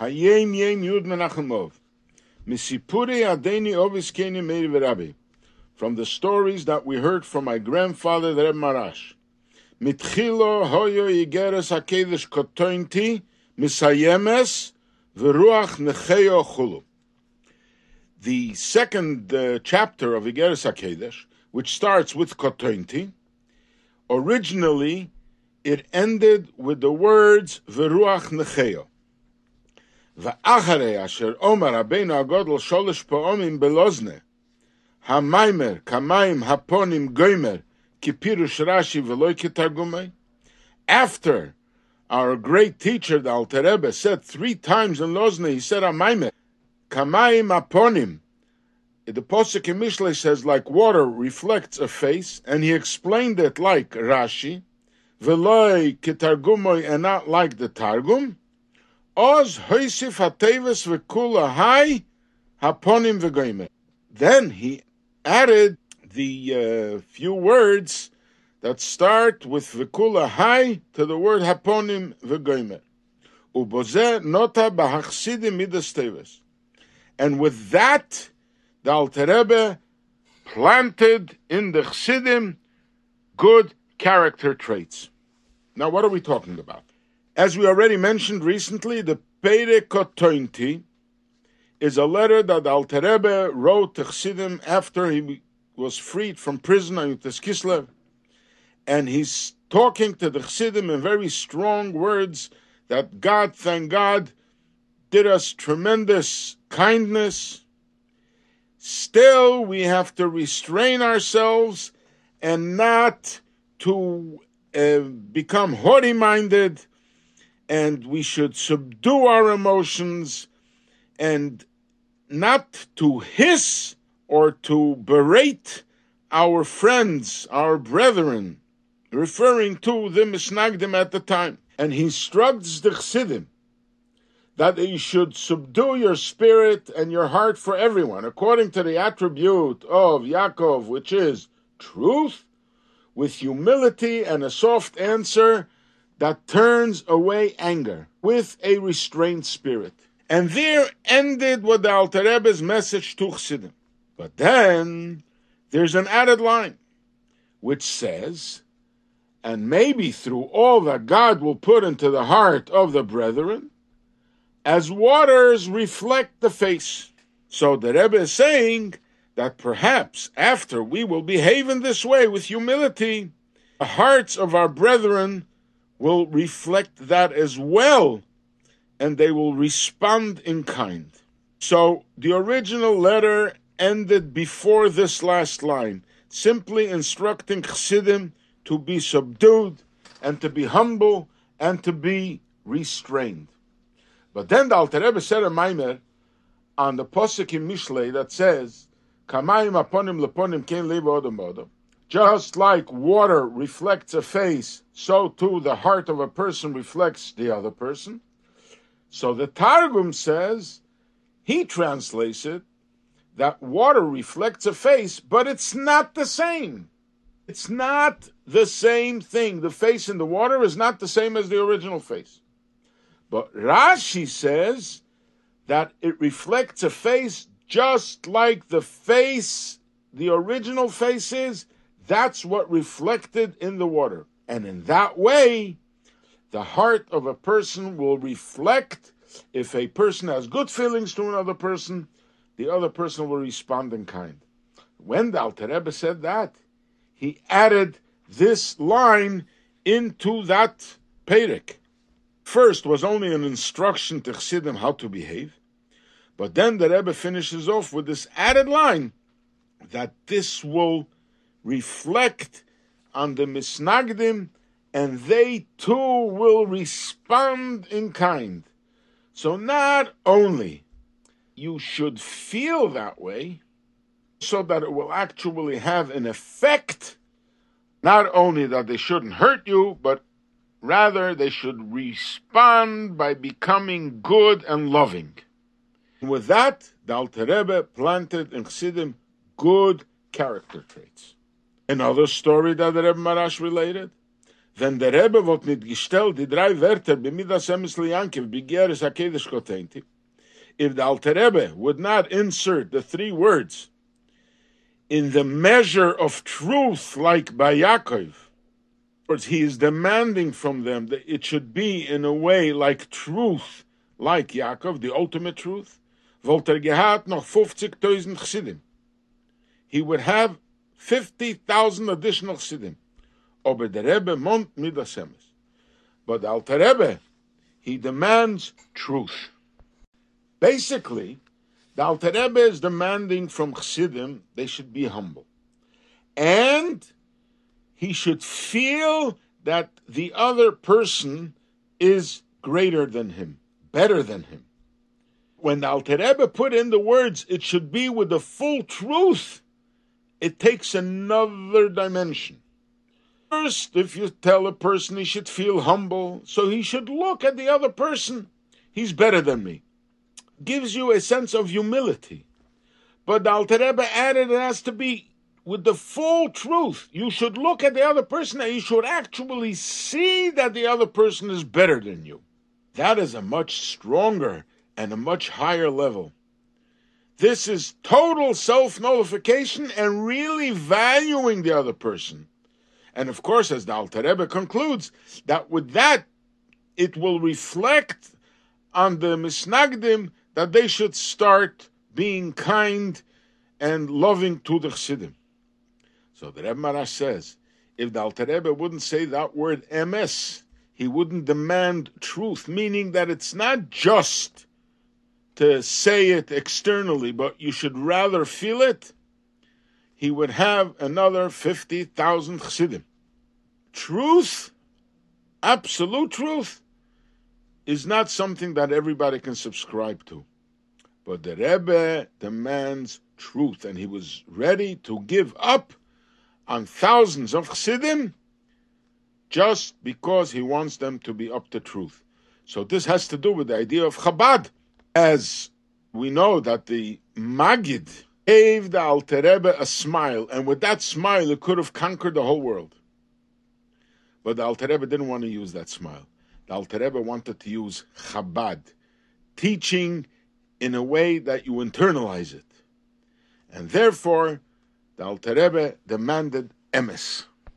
Hayem Yem Yud Menachem Av. Misipure Adeni. From the stories that we heard from my grandfather, the Reb Maharash. Mitchilo hoyo yigeres hakedesh kotointi misayemes necheyo chulu. The second uh, chapter of Igeres HaKedesh, which starts with kotointi, originally it ended with the words v'ruach necheyo. ואחרי אשר אומר רבינו הגודל שולש פעמים בלוזנה, המיימר כמים הפונים גוימר כפירוש רש"י ולא כתרגומי. After our great teacher, the Alter Rebbe, said three times in Lozne, he said המיימר, כמים הפונים. The Posuk in Mishle says, like water reflects a face, and he explained it like Rashi, veloi ketargumoy, and not like the Targum. Oz hoisif hatevis v'kula hai haponim v'goimer. Then he added the uh, few words that start with v'kula hai to the word haponim v'goimer. Uboze nota b'hachsidim midas. And with that, the Alter Rebbe planted in the Chassidim good character traits. Now, what are we talking about? As we already mentioned recently, the Pere is a letter that Alter Rebbe wrote to Chassidim after he was freed from prison on Yutas Kislev, and he's talking to the Chassidim in very strong words that God, thank God, did us tremendous kindness. Still, we have to restrain ourselves and not to uh, become haughty minded and we should subdue our emotions and not to hiss or to berate our friends, our brethren, referring to the Misnagdim at the time. And he instructs the Chassidim that you should subdue your spirit and your heart for everyone, according to the attribute of Yaakov, which is truth, with humility and a soft answer that turns away anger with a restrained spirit. And there ended what the Alter Rebbe's message to Chassidim. But then there's an added line, which says, and maybe through all that God will put into the heart of the brethren, as waters reflect the face. So the Rebbe is saying that perhaps after we will behave in this way with humility, the hearts of our brethren will reflect that as well, and they will respond in kind. So the original letter ended before this last line, simply instructing Chassidim to be subdued and to be humble and to be restrained. But then the Alter Rebbe said a mimer on the posuk in Mishle that says, "Kamayim aponim leponim leva odom odom." Just like water reflects a face, so too the heart of a person reflects the other person. So the Targum says, he translates it, that water reflects a face, but it's not the same. It's not the same thing. The face in the water is not the same as the original face. But Rashi says that it reflects a face just like the face, the original face is, that's what reflected in the water. And in that way, the heart of a person will reflect if a person has good feelings to another person, the other person will respond in kind. When the Alter Rebbe said that, he added this line into that Perek. First was only an instruction to Chassidim how to behave, but then the Rebbe finishes off with this added line that this will reflect on the misnagdim, and they too will respond in kind. So not only you should feel that way, so that it will actually have an effect, not only that they shouldn't hurt you, but rather they should respond by becoming good and loving. And with that, the Alter Rebbe planted in Chassidim good character traits. Another story that the Rebbe Maharash related. wenn der Rebbe wird nicht gestellt, die drei Wörter, b'midas liyankiv, b'geres HaKedesh kotenti, if the Alter Rebbe would not insert the three words in the measure of truth like by Yaakov, he is demanding from them that it should be in a way like truth, like Yaakov, the ultimate truth. Volter gehat noch 50.000 Chassidim. He would have 50,000 additional der Rebbe mont emes. But the Alter he demands truth. Basically, the Alter is demanding from Chassidim they should be humble. And he should feel that the other person is greater than him, better than him. When the Alter put in the words, it should be with the full truth, it takes another dimension. First, if you tell a person he should feel humble, so he should look at the other person, he's better than me. Gives you a sense of humility. But the Alter Rebbe added it has to be with the full truth. You should look at the other person and you should actually see that the other person is better than you. That is a much stronger and a much higher level. This is total self nullification and really valuing the other person. And of course, as the Alter Rebbe concludes, that with that, it will reflect on the Misnagdim that they should start being kind and loving to the Chassidim. So the Rebbe Maharash says, if the Alter Rebbe wouldn't say that word emes, he wouldn't demand truth, meaning that it's not just to say it externally, but you should rather feel it, he would have another 50,000 chassidim. Truth, absolute truth, is not something that everybody can subscribe to. But the Rebbe demands truth, and he was ready to give up on thousands of chassidim just because he wants them to be up to truth. So this has to do with the idea of Chabad. As we know that the Magid gave the Alter Rebbe a smile, and with that smile, it could have conquered the whole world. But the Alter Rebbe didn't want to use that smile. The Alter Rebbe wanted to use Chabad, teaching in a way that you internalize it. And therefore, the Alter Rebbe demanded emes.